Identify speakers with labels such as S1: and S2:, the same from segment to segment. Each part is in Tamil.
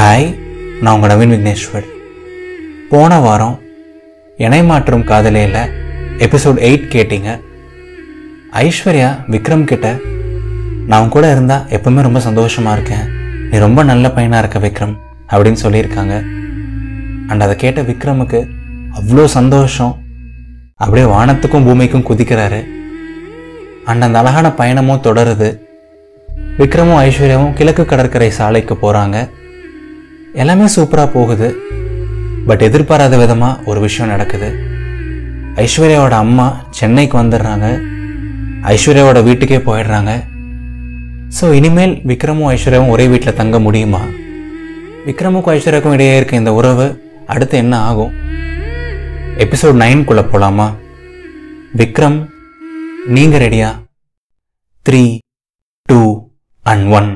S1: ஹாய் நான் உங்கள் நவீன் விக்னேஸ்வர். போன வாரம் இணை மாற்றும் காதலியில் எபிசோட் எயிட் கேட்டிங்க. ஐஸ்வர்யா விக்ரம் கிட்ட நான் கூட இருந்தால் எப்பவுமே ரொம்ப சந்தோஷமாக இருக்கேன். நீ ரொம்ப நல்ல பையனாக இருக்க விக்ரம் அப்படின்னு சொல்லியிருக்காங்க. அண்ட் அதை கேட்ட விக்ரமுக்கு அவ்வளோ சந்தோஷம். அப்படியே வானத்துக்கும் பூமிக்கும் குதிக்கிறாரு. அண்ட் அந்த அழகான பயணமும் தொடருது. விக்ரமும் ஐஸ்வர்யாவும் கிழக்கு கடற்கரை சாலைக்கு போகிறாங்க எல்லாமே சூப்பராக போகுது. பட் எதிர்பாராத விதமாக ஒரு விஷயம் நடக்குது. ஐஸ்வர்யாவோட அம்மா சென்னைக்கு வந்துடுறாங்க. ஐஸ்வர்யாவோட வீட்டுக்கே போயிடுறாங்க. ஸோ இனிமேல் விக்ரமும் ஐஸ்வர்யாவும் ஒரே வீட்டில் தங்க முடியுமா? விக்ரமுக்கும் ஐஸ்வர்யாவுக்கும் இடையே இருக்க இந்த உறவு அடுத்து என்ன ஆகும்? எபிசோட் நைன்குள்ளே போகலாமா விக்ரம் நீங்கள் ரெடியா three two and one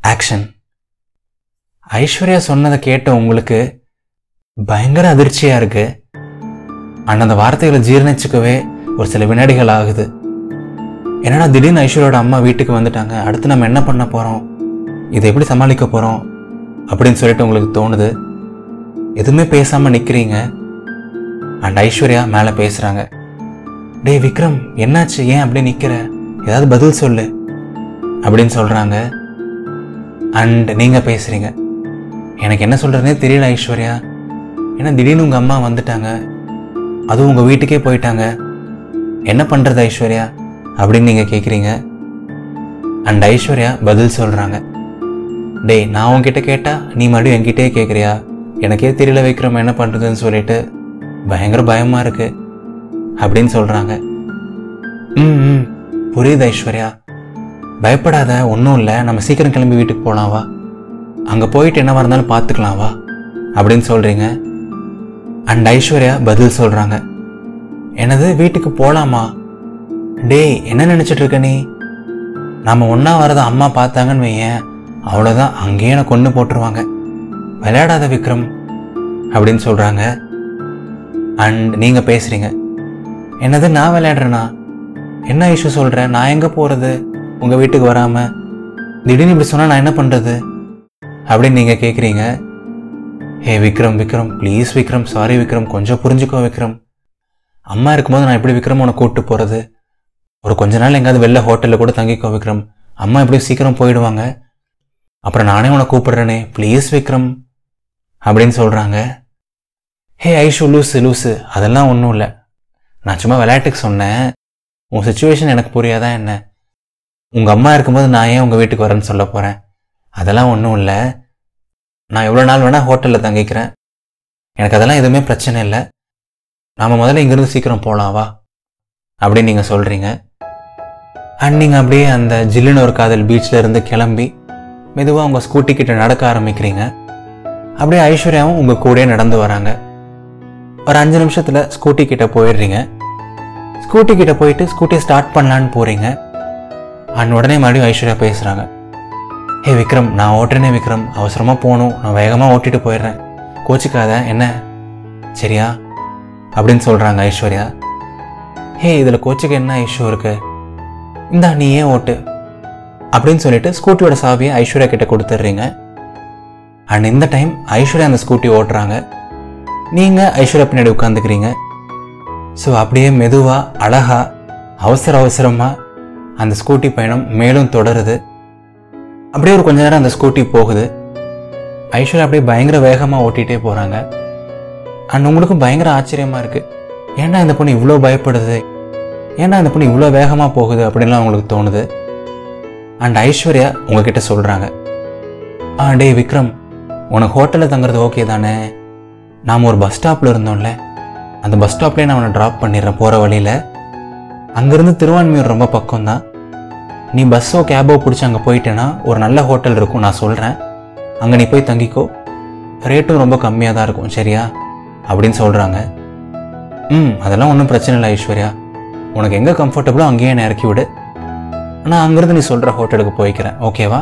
S1: action Aishwarya சொன்னதை கேட்ட உங்களுக்கு பயங்கர அதிர்ச்சியா இருக்கு. அண்ட் அந்த வார்த்தைகளை ஜீர்ணிச்சுக்கவே ஒரு சில வினாடிகள் ஆகுது. என்னடா திடீர்னு ஐஸ்வர்யோட அம்மா வீட்டுக்கு வந்துட்டாங்க அடுத்து நம்ம என்ன பண்ண போகிறோம் இதை எப்படி சமாளிக்க போகிறோம் அப்படின்னு சொல்லிட்டு உங்களுக்கு தோணுது. எதுவுமே பேசாமல் நிற்கிறீங்க அண்ட் ஐஸ்வர்யா மேலே பேசுகிறாங்க டேய் விக்ரம் என்னாச்சு? ஏன் அப்படி நிற்கிற ஏதாவது பதில் சொல்லு. அப்படின்னு சொல்கிறாங்க அண்ட் நீங்கள் பேசுகிறீங்க எனக்கு என்ன சொல்கிறதுனே தெரியல ஐஸ்வர்யா. ஏன்னா திடீர்னு உங்கள் அம்மா வந்துட்டாங்க. அதுவும் உங்கள் வீட்டுக்கே போயிட்டாங்க. என்ன பண்ணுறது ஐஸ்வர்யா? அப்படின்னு நீங்கள் கேட்குறீங்க அண்ட் ஐஸ்வர்யா பதில் சொல்கிறாங்க டேய் நான் உங்ககிட்ட கேட்டால் நீ மறுபடியும் என்கிட்டே கேட்குறியா எனக்கே தெரியல வைக்கிறோம் என்ன பண்ணுறதுன்னு சொல்லிட்டு. பயங்கர பயமாக இருக்குது அப்படின்னு சொல்கிறாங்க ம் ம். புரியுது ஐஸ்வர்யா. பயப்படாத ஒன்றும் இல்லை. நம்ம சீக்கிரம் கிளம்பி வீட்டுக்கு போகலாம் வா. அங்கே போயிட்டு என்னவா இருந்தாலும் பார்த்துக்கலாம் வா. அப்படின்னு சொல்கிறீங்க அண்ட் ஐஸ்வர்யா பதில் சொல்கிறாங்க என்னது வீட்டுக்கு போகலாமா டேய் என்ன நினச்சிட்டு இருக்க நீ? நம்ம ஒன்றா வரதை அம்மா பார்த்தாங்கன்னு வையேன். அவ்வளோதான் அங்கேயே என்னை கொண்டு போட்டுருவாங்க. விளையாடாத விக்ரம் அப்படின்னு சொல்கிறாங்க அண்ட் நீங்கள் பேசுகிறீங்க என்னது நான் விளையாடுறேண்ணா என்ன இஷ்யூ சொல்கிறேன் நான் எங்கே போகிறது உங்கள் வீட்டுக்கு வராமல் திடீர்னு இப்படி சொன்னால் நான் என்ன பண்ணுறது அப்படின்னு நீங்கள் கேட்குறீங்க hey Vikram Vikram please Vikram sorry Vikram கொஞ்சம் புரிஞ்சுக்கோ விக்ரம். அம்மா இருக்கும்போது நான் எப்படி விக்ரம் உன்னை கூப்பிட்டு போகிறது ஒரு கொஞ்ச நாள் எங்கேயாவது வெளில ஹோட்டலில் கூட தங்கிக்கோ விக்ரம். அம்மா எப்படியும் சீக்கிரம் போயிடுவாங்க. அப்புறம் நானே உன்னை கூப்பிடுறேனே ப்ளீஸ் விக்ரம் அப்படின்னு சொல்கிறாங்க ஹே ஐஷு லூஸு லூசு அதெல்லாம் ஒன்றும் இல்லை. நான் சும்மா விளையாட்டுக்கு சொன்னேன். உன் சுச்சுவேஷன் எனக்கு புரியாதா என்ன? உங்கள் அம்மா இருக்கும்போது நான் ஏன் உங்கள் வீட்டுக்கு வரேன்னு சொல்ல போகிறேன் அதெல்லாம் ஒன்றும் இல்லை. நான் எவ்வளோ நாள் வேணால் ஹோட்டலில் தங்கிக்கிறேன். எனக்கு அதெல்லாம் எதுவுமே பிரச்சனை இல்லை. நாம் முதல்ல இங்கேருந்து சீக்கிரம் போகலாம் வா. அப்படின்னு நீங்கள் சொல்கிறீங்க அண்ட் நீங்கள் அப்படியே அந்த ஜில்லுன்னு ஒரு காதல் பீச்சில் இருந்து கிளம்பி மெதுவாக உங்கள் ஸ்கூட்டி கிட்ட நடக்க ஆரம்பிக்கிறீங்க. அப்படியே ஐஸ்வர்யாவும் உங்கள் கூடயே நடந்து வராங்க. ஒரு அஞ்சு நிமிஷத்தில் ஸ்கூட்டி கிட்ட போயிடுறீங்க. ஸ்கூட்டி கிட்ட போயிட்டு ஸ்கூட்டியை ஸ்டார்ட் பண்ணலான்னு போகிறீங்க அண்ட் உடனே மறுபடியும் ஐஸ்வர்யா பேசுகிறாங்க ஹே விக்ரம் நான் ஓட்டுறேனே விக்ரம். அவசரமாக போகணும். நான் வேகமாக ஓட்டிட்டு போயிடுறேன். கோச்சிக்காத என்ன? சரியா. அப்படின்னு சொல்கிறாங்க ஐஸ்வர்யா. ஹே இதில் கோச்சிக்க என்ன இஷ்யூ இருக்கு? இந்தா நீ ஏன் ஓட்டு? அப்படின்னு சொல்லிட்டு ஸ்கூட்டியோட சாவியை ஐஸ்வர்யா கிட்ட கொடுத்துட்றீங்க. அண்ட் இந்த டைம் ஐஸ்வர்யா அந்த ஸ்கூட்டி ஓட்டுறாங்க. நீங்கள் ஐஸ்வர்யா பின்னாடி உட்காந்துக்கிறீங்க. ஸோ அப்படியே மெதுவாக அழகா அவசர அவசரமாக அந்த ஸ்கூட்டி பயணம் மேலும் தொடருது. அப்படியே ஒரு கொஞ்ச நேரம் அந்த ஸ்கூட்டி போகுது. ஐஸ்வர்யா அப்படியே பயங்கர வேகமாக ஓட்டிகிட்டே போகிறாங்க அண்ட் உங்களுக்கும் பயங்கர ஆச்சரியமாக இருக்குது ஏன்டா இந்த பொண்ணு இவ்வளோ பயப்படுது? ஏன்டா இந்த பொண்ணு இவ்வளோ வேகமாக போகுது அப்படின்லாம் உங்களுக்கு தோணுது? அண்ட் ஐஸ்வர்யா உங்ககிட்ட சொல்கிறாங்க ஆ டே விக்ரம் உனக்கு ஹோட்டலில் தங்குறது ஓகே தானே? நாம் ஒரு பஸ் ஸ்டாப்பில் இருந்தோம்ல. அந்த பஸ் ஸ்டாப்லேயே நான் உன்னை ட்ராப் பண்ணிடுறேன் போகிற வழியில். அங்கேருந்து திருவான்மையூர் ரொம்ப பக்கம் தான் நீ பஸ்ஸோ கேபோ பிடிச்சி அங்கே போயிட்டேன்னா ஒரு நல்ல ஹோட்டல் இருக்கும் நான் சொல்கிறேன் அங்கே நீ போய் தங்கிக்கோ. ரேட்டும் ரொம்ப கம்மியாக தான் இருக்கும் சரியா? அப்படின்னு சொல்கிறாங்க ம் அதெல்லாம் ஒன்றும் பிரச்சனை இல்லை ஐஸ்வர்யா. உனக்கு எங்கே கம்ஃபர்டபுளோ அங்கேயே என்னை இறக்கி விடு. நான் அங்கேருந்து நீ சொல்கிற ஹோட்டலுக்கு போய்க்கிறேன் ஓகேவா?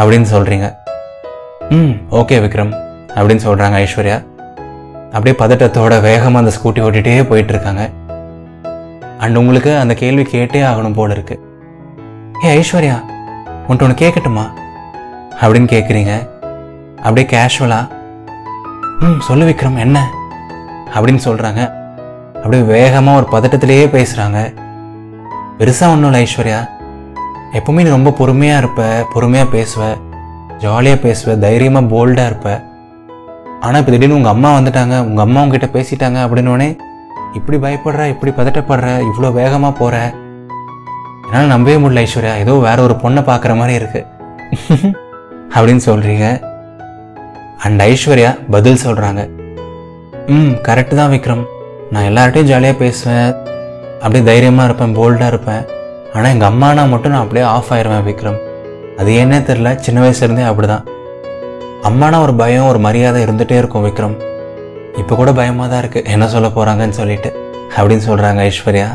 S1: அப்படின்னு சொல்கிறீங்க ம் ஓகே விக்ரம் அப்படின்னு சொல்கிறாங்க ஐஸ்வர்யா. அப்படியே பதட்டத்தோட வேகமாக அந்த ஸ்கூட்டி ஓட்டிகிட்டே போயிட்டுருக்காங்க அண்ட் உங்களுக்கு அந்த கேள்வி கேட்டே ஆகணும் போல இருக்கு. ஏ ஐஸ்வர்யா உன்ட்டு ஒன்று கேட்கட்டுமா அப்படின்னு கேட்குறீங்க அப்படியே கேஷுவலாக ம் சொல்லு விக்ரம் என்ன? அப்படின்னு சொல்கிறாங்க அப்படியே வேகமாக ஒரு பதட்டத்திலேயே பேசுகிறாங்க பெருசாக ஒன்றும் இல்லை ஐஸ்வர்யா. எப்பவுமே நீ ரொம்ப பொறுமையாக இருப்ப பொறுமையாக பேசுவ ஜாலியாக பேசுவ தைரியமாக போல்டாக இருப்ப. ஆனால் இப்போ திடீர்னு உங்கள் அம்மா வந்துட்டாங்க உங்கள் அம்மா உங்ககிட்ட பேசிட்டாங்க அப்படின்னோடனே இப்படி பயப்படுற இப்படி பதட்டப்படுற இவ்வளோ வேகமாக போகிற என்னால் நம்பவே முடியல ஐஸ்வர்யா. ஏதோ வேற ஒரு பொண்ணை பார்க்குற மாதிரி இருக்கு. அப்படின்னு சொல்கிறீங்க அண்ட் ஐஸ்வர்யா பதில் சொல்கிறாங்க ம் கரெக்டு தான் விக்ரம். நான் எல்லார்ட்டையும் ஜாலியாக பேசுவேன். அப்படியே தைரியமாக இருப்பேன் போல்டாக இருப்பேன். ஆனால் எங்கள் அம்மானா மட்டும் நான் அப்படியே ஆஃப் ஆயிடுவேன் விக்ரம். அது ஏன்னே தெரில சின்ன வயசுலேருந்தே அப்படி தான் அம்மானா ஒரு பயம் ஒரு மரியாதை இருந்துகிட்டே இருக்கும் விக்ரம். இப்போ கூட பயமாக தான் இருக்குது என்ன சொல்ல போகிறாங்கன்னு சொல்லிட்டு. அப்படின்னு சொல்கிறாங்க ஐஸ்வர்யா.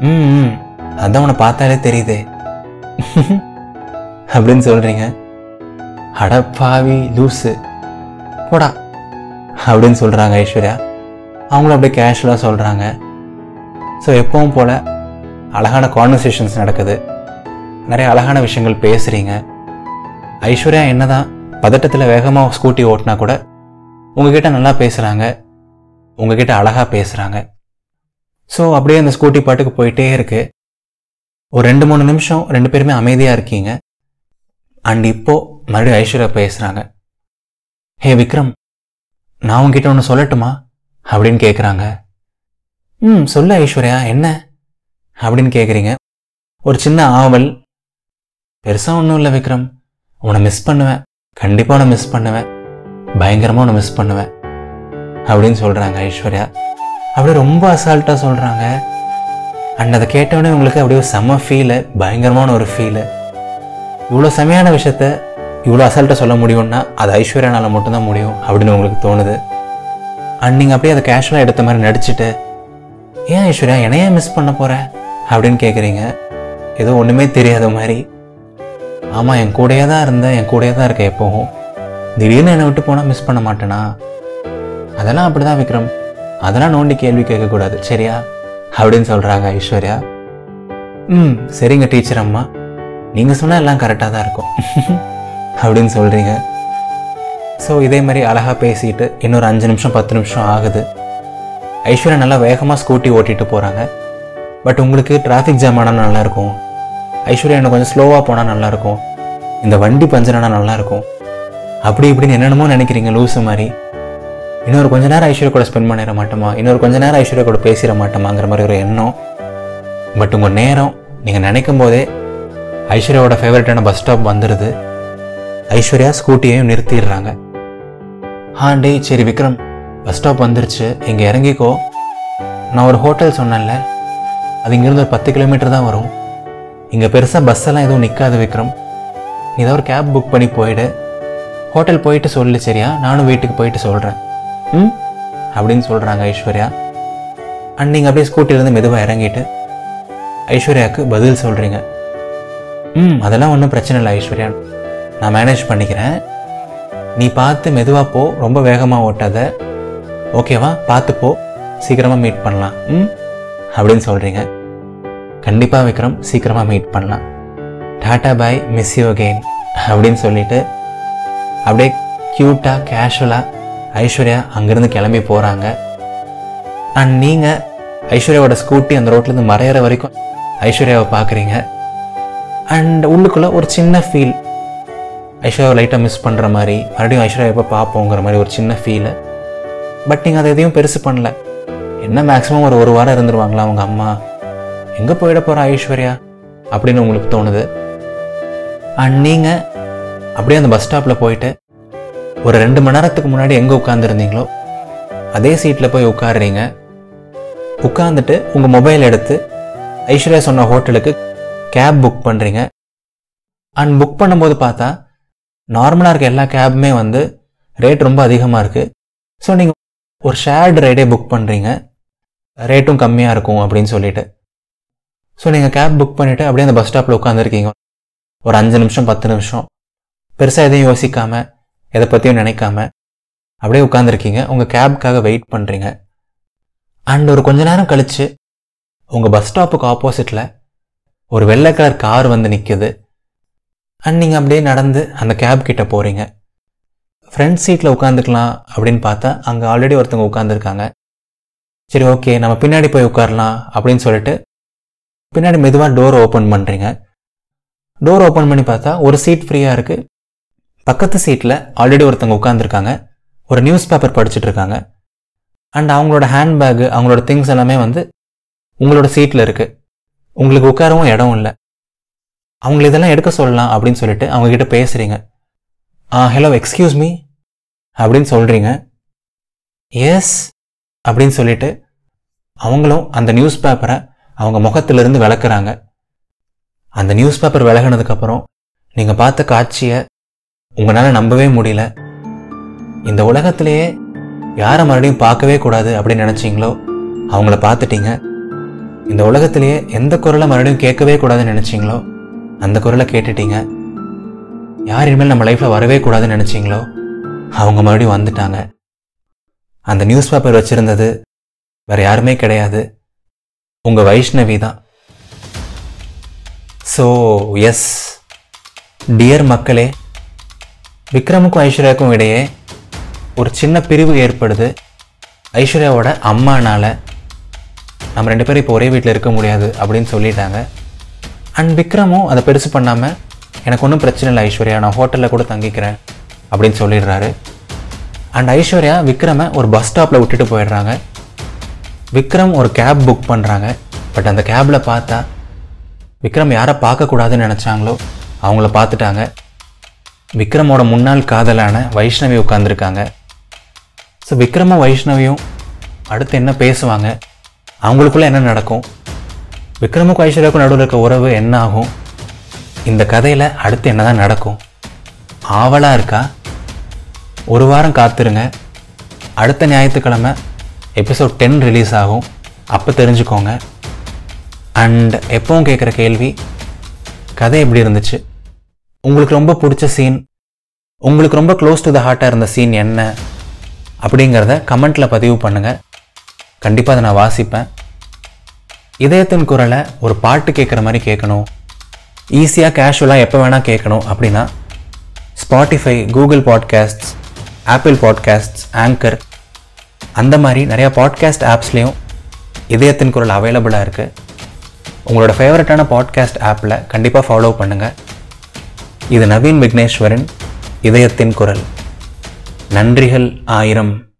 S1: ம் ம். அதான் உன்னை பார்த்தாலே தெரியுதே. அப்படின்னு சொல்கிறீங்க அடப்பாவி லூஸு போடா. அப்படின்னு சொல்கிறாங்க ஐஸ்வர்யா. அவங்களும் அப்படியே கேஷுவலாக சொல்கிறாங்க ஸோ எப்பவும் போல் அழகான கான்வர்சேஷன்ஸ் நடக்குது. நிறைய அழகான விஷயங்கள் பேசுகிறீங்க ஐஸ்வர்யா என்னதான் பதட்டத்தில் வேகமாக ஸ்கூட்டி ஓட்டினா கூட உங்ககிட்ட நல்லா பேசுகிறாங்க உங்ககிட்ட அழகாக பேசுகிறாங்க ஸோ அப்படியே அந்த ஸ்கூட்டி பாட்டுக்கு போயிட்டே இருக்கு. ஒரு ரெண்டு மூணு நிமிஷம் ரெண்டு பேருமே அமைதியாக இருக்கீங்க. அண்ட் இப்போ மறுபடியும் ஐஸ்வர்யா பேசுகிறாங்க ஹே விக்ரம் நான் உங்ககிட்ட ஒன்று சொல்லட்டுமா? அப்படின்னு கேட்குறாங்க ம் சொல்லு ஐஸ்வர்யா என்ன? அப்படின்னு கேட்குறீங்க ஒரு சின்ன ஆவல். பெருசாக ஒன்றும் இல்லை விக்ரம். உன்னை மிஸ் பண்ணுவேன். கண்டிப்பாக உன்னை மிஸ் பண்ணுவேன். பயங்கரமாக உன்னை மிஸ் பண்ணுவேன். அப்படின்னு சொல்கிறாங்க ஐஸ்வர்யா. அப்படியே ரொம்ப அசால்ட்டாக சொல்கிறாங்க அண்ட் அதை கேட்டவொடனே உங்களுக்கு அப்படியே செம ஃபீலு பயங்கரமான ஒரு ஃபீலு இவ்வளோ செமையான விஷயத்த இவ்வளோ அசால்ட்டாக சொல்ல முடியும்னா அது ஐஸ்வர்யானால் மட்டும்தான் முடியும் அப்படின்னு உங்களுக்கு தோணுது. அண்ட் நீங்கள் அப்படியே அதை கேஷுவலாக எடுத்த மாதிரி நடிச்சுட்டு ஏன் ஐஸ்வர்யா என்னையே மிஸ் பண்ண போகிற அப்படின்னு கேட்குறீங்க ஏதோ ஒன்றுமே தெரியாத மாதிரி. ஆமாம் என் கூடையே தான் இருந்தேன் என் கூடையே தான் இருக்கேன் எப்போவும். திடீர்னு என்னை விட்டு போனால் மிஸ் பண்ண மாட்டேனா? அதெல்லாம் அப்படி தான் விக்ரம். அதெல்லாம் நோண்டி கேள்வி கேட்கக்கூடாது சரியா? அப்படின்னு சொல்கிறாங்க ஐஸ்வர்யா. ம். சரிங்க டீச்சர் அம்மா. நீங்கள் சொன்னால் எல்லாம் கரெக்டாக தான் இருக்கும். அப்படின்னு சொல்கிறீங்க ஸோ இதே மாதிரி அழகாக பேசிட்டு இன்னொரு அஞ்சு நிமிஷம் பத்து நிமிஷம் ஆகுது. ஐஸ்வர்யா நல்லா வேகமாக ஸ்கூட்டி ஓட்டிட்டு போகிறாங்க பட் உங்களுக்கு டிராஃபிக் ஜாம் ஆனால் நல்லாயிருக்கும் ஐஸ்வர்யா இன்னும் கொஞ்சம் ஸ்லோவாக போனால் நல்லாயிருக்கும் இந்த வண்டி பஞ்சர் நல்லாயிருக்கும் அப்படி இப்படின்னு என்னென்னமோ நினைக்கிறீங்க லூஸு மாதிரி. இன்னொரு கொஞ்ச நேரம் ஐஸ்வர்யா கூட ஸ்பெண்ட் பண்ணிட மாட்டோமா? இன்னொரு கொஞ்ச நேரம் ஐஸ்வர்யா கூட பேசிட மாட்டோமாங்கிற மாதிரி ஒரு எண்ணம். பட் உங்கள் நேரம் நீங்கள் நினைக்கும் போதே ஐஸ்வர்யாவோட ஃபேவரட்டான பஸ் ஸ்டாப் வந்துடுது ஐஸ்வர்யா ஸ்கூட்டியையும் நிறுத்திடுறாங்க. ஆ சரி விக்ரம் பஸ் ஸ்டாப் வந்துருச்சு. இங்கே இறங்கிக்கோ. நான் ஒரு ஹோட்டல் சொன்னேன்ல. அது இங்கேருந்து ஒரு பத்து கிலோமீட்டர் தான் வரும். இங்கே பெருசாக பஸ் எல்லாம் எதுவும் நிற்காது விக்ரம். நீ ஏதாவது ஒரு கேப் புக் பண்ணி போயிடு. ஹோட்டல் போயிட்டு சொல்லு சரியா? நானும் வீட்டுக்கு போயிட்டு சொல்கிறேன் ம்? அப்படின்னு சொல்கிறாங்க ஐஸ்வர்யா. அண்ட் நீங்கள் அப்படியே ஸ்கூட்டிலேருந்து மெதுவாக இறங்கிட்டு ஐஸ்வர்யாவுக்கு பதில் சொல்கிறீங்க ம். அதெல்லாம் ஒன்றும் பிரச்சனை இல்லை ஐஸ்வர்யா. நான் மேனேஜ் பண்ணிக்கிறேன். நீ பார்த்து மெதுவாக போ ரொம்ப வேகமாக ஓட்டாத. ஓகேவா பார்த்து போ. சீக்கிரமாக மீட் பண்ணலாம். ம். அப்படின்னு சொல்கிறீங்க கண்டிப்பாக விக்ரம் சீக்கிரமாக மீட் பண்ணலாம். Tata bye miss you again அப்படின்னு சொல்லிட்டு அப்படியே க்யூட்டாக கேஷுவலாக ஐஸ்வர்யா அங்கேருந்து கிளம்பி போகிறாங்க அண்ட் நீங்கள் ஐஸ்வர்யாவோட ஸ்கூட்டி அந்த ரோட்லேருந்து மறையிற வரைக்கும் ஐஸ்வர்யாவை பார்க்குறீங்க. அண்ட் உள்ளுக்குள்ளே ஒரு சின்ன ஃபீல் ஐஸ்வர்யாவை லைட்டாக மிஸ் பண்ணுற மாதிரி மறுபடியும் ஐஸ்வர்யா எப்போ பார்ப்போங்கிற மாதிரி ஒரு சின்ன ஃபீலு பட் நீங்கள் அதை எதையும் பெருசு பண்ணல. என்ன மேக்ஸிமம் ஒரு ஒரு வாரம் இருந்துருவாங்களா அவங்க அம்மா? எங்கே போயிட போகிறா ஐஸ்வர்யா? அப்படின்னு உங்களுக்கு தோணுது. அண்ட் நீங்கள் அப்படியே அந்த பஸ் ஸ்டாப்பில் போயிட்டு ஒரு ரெண்டு மணி நேரத்துக்கு முன்னாடி எங்கே உட்காந்துருந்தீங்களோ அதே சீட்டில் போய் உட்காடுறீங்க உட்காந்துட்டு உங்கள் மொபைல் எடுத்து ஐஸ்வர்யா சொன்ன ஹோட்டலுக்கு கேப் புக் பண்ணுறீங்க அண்ட் புக் பண்ணும்போது பார்த்தா நார்மலாக இருக்க எல்லா கேபுமே வந்து ரேட் ரொம்ப அதிகமாக இருக்குது ஸோ நீங்கள் ஒரு ஷேர்டு ரைடே புக் பண்ணுறீங்க ரேட்டும் கம்மியாக இருக்கும் அப்படின்னு சொல்லிட்டு. ஸோ நீங்கள் கேப் புக் பண்ணிவிட்டு அப்படியே அந்த பஸ் ஸ்டாப்பில் உட்காந்துருக்கீங்க ஒரு அஞ்சு நிமிஷம் பத்து நிமிஷம். பெருசாக எதையும் யோசிக்காமல் எதை பற்றியும் நினைக்காம அப்படியே உட்காந்துருக்கீங்க உங்கள் கேப்க்காக வெயிட் பண்ணுறீங்க அண்ட் ஒரு கொஞ்ச நேரம் கழித்து உங்கள் பஸ் ஸ்டாப்புக்கு ஆப்போசிட்டில் ஒரு வெள்ளை கலர் கார் வந்து நிற்குது அண்ட் நீங்கள் அப்படியே நடந்து அந்த கேப் கிட்ட போகிறீங்க ஃப்ரண்ட் சீட்டில் உட்காந்துக்கலாம் அப்படின்னு பார்த்தா அங்கே ஆல்ரெடி ஒருத்தவங்க உட்காந்துருக்காங்க சரி ஓகே நம்ம பின்னாடி போய் உட்காரலாம் அப்படின்னு சொல்லிட்டு பின்னாடி மெதுவாக டோர் ஓப்பன் பண்ணுறீங்க டோர் ஓப்பன் பண்ணி பார்த்தா ஒரு சீட் ஃப்ரீயாக இருக்குது பக்கத்து சீட்டில் ஆல்ரெடி ஒருத்தவங்க உட்காந்துருக்காங்க ஒரு நியூஸ் பேப்பர் படிச்சுட்டு இருக்காங்க அண்ட் அவங்களோட ஹேண்ட்பேக்கு அவங்களோட திங்ஸ் எல்லாமே வந்து உங்களோட சீட்டில் இருக்குது உங்களுக்கு உட்காரவும் இடம் இல்லை. அவங்கள இதெல்லாம் எடுக்க சொல்லலாம் அப்படின்னு சொல்லிட்டு அவங்க கிட்ட பேசுகிறீங்க ஆ ஹலோ எக்ஸ்கியூஸ் மீ அப்படின்னு சொல்கிறீங்க எஸ் அப்படின்னு சொல்லிட்டு அவங்களும் அந்த நியூஸ் பேப்பரை அவங்க முகத்திலிருந்து விளக்குறாங்க. அந்த நியூஸ் பேப்பர் விலகினதுக்கப்புறம் நீங்கள் பார்த்த காட்சியை உங்களால் நம்பவே முடியல. இந்த உலகத்திலேயே யாரை மறுபடியும் பார்க்கவே கூடாது அப்படின்னு நினச்சிங்களோ? அவங்கள பார்த்துட்டீங்க. இந்த உலகத்திலேயே எந்த குரலை மறுபடியும் கேட்கவே கூடாதுன்னு நினச்சிங்களோ? அந்த குரலை கேட்டுட்டீங்க. யார் இனிமேல் நம்ம லைஃப்பில் வரவே கூடாதுன்னு நினச்சிங்களோ? அவங்க மறுபடியும் வந்துட்டாங்க. அந்த நியூஸ் பேப்பர் வச்சுருந்தது வேறு யாருமே கிடையாது. உங்கள் வைஷ்ணவி தான். ஸோ எஸ் டியர் மக்களே விக்ரமுக்கும் ஐஸ்வர்யாவுக்கும் இடையே ஒரு சின்ன பிரிவு ஏற்படுது. ஐஸ்வர்யாவோட அம்மானால் நம்ம ரெண்டு பேரும் இப்போ ஒரே வீட்டில் இருக்க முடியாது அப்படின்னு சொல்லிட்டாங்க. அண்ட் விக்ரமும் அதை பெருசு பண்ணாமல் எனக்கு ஒன்றும் பிரச்சனை இல்லை ஐஸ்வர்யா நான் ஹோட்டலில் கூட தங்கிக்கிறேன் அப்படின்னு சொல்லிடுறாரு. அண்ட் ஐஸ்வர்யா விக்ரமை ஒரு பஸ் ஸ்டாப்பில் விட்டுட்டு போயிடுறாங்க. விக்ரம் ஒரு கேப் புக் பண்ணுறாங்க பட் அந்த கேபில் பார்த்தா விக்ரம் யாரை பார்க்கக்கூடாதுன்னு நினச்சாங்களோ அவங்கள பார்த்துட்டாங்க. விக்ரமோட முன்னாள் காதலான வைஷ்ணவி உட்காந்துருக்காங்க ஸோ விக்ரமும் வைஷ்ணவியும் அடுத்து என்ன பேசுவாங்க? அவங்களுக்குள்ள என்ன நடக்கும்? விக்ரமுக்கும் ஐஸ்வர்யாவுக்கும் நடுவில் இருக்க உறவு என்ன ஆகும்? இந்த கதையில் அடுத்து என்ன தான் நடக்கும்? ஆவலாக இருக்கா? ஒரு வாரம் காத்துருங்க. அடுத்த ஞாயிற்றுக்கிழமை எபிசோட் டென் ரிலீஸ் ஆகும். அப்போ தெரிஞ்சுக்கோங்க. அண்ட் எப்பவும் கேட்குற கேள்வி கதை எப்படி இருந்துச்சு? உங்களுக்கு ரொம்ப பிடிச்ச சீன் உங்களுக்கு ரொம்ப க்ளோஸ் டு த ஹார்ட்டாக இருந்த சீன் என்ன அப்படிங்கிறத கமெண்ட்டில் பதிவு பண்ணுங்கள் கண்டிப்பாக அதை நான் வாசிப்பேன். இதயத்தின் குரலை ஒரு பாட்டு கேட்குற மாதிரி கேட்கணும் ஈஸியாக கேஷுவலாக எப்போ வேணால் கேட்கணும் அப்படின்னா Spotify Google podcasts Apple podcasts Anchor அந்த மாதிரி நிறையா பாட்காஸ்ட் ஆப்ஸ்லேயும் இதயத்தின் குரல் அவைலபிளாக இருக்குது உங்களோட ஃபேவரட்டான பாட்காஸ்ட் ஆப்பில் கண்டிப்பாக ஃபாலோ பண்ணுங்கள் இது நவீன் விக்னேஸ்வரன் இதயத்தின் குரல். நன்றிகள் ஆயிரம்.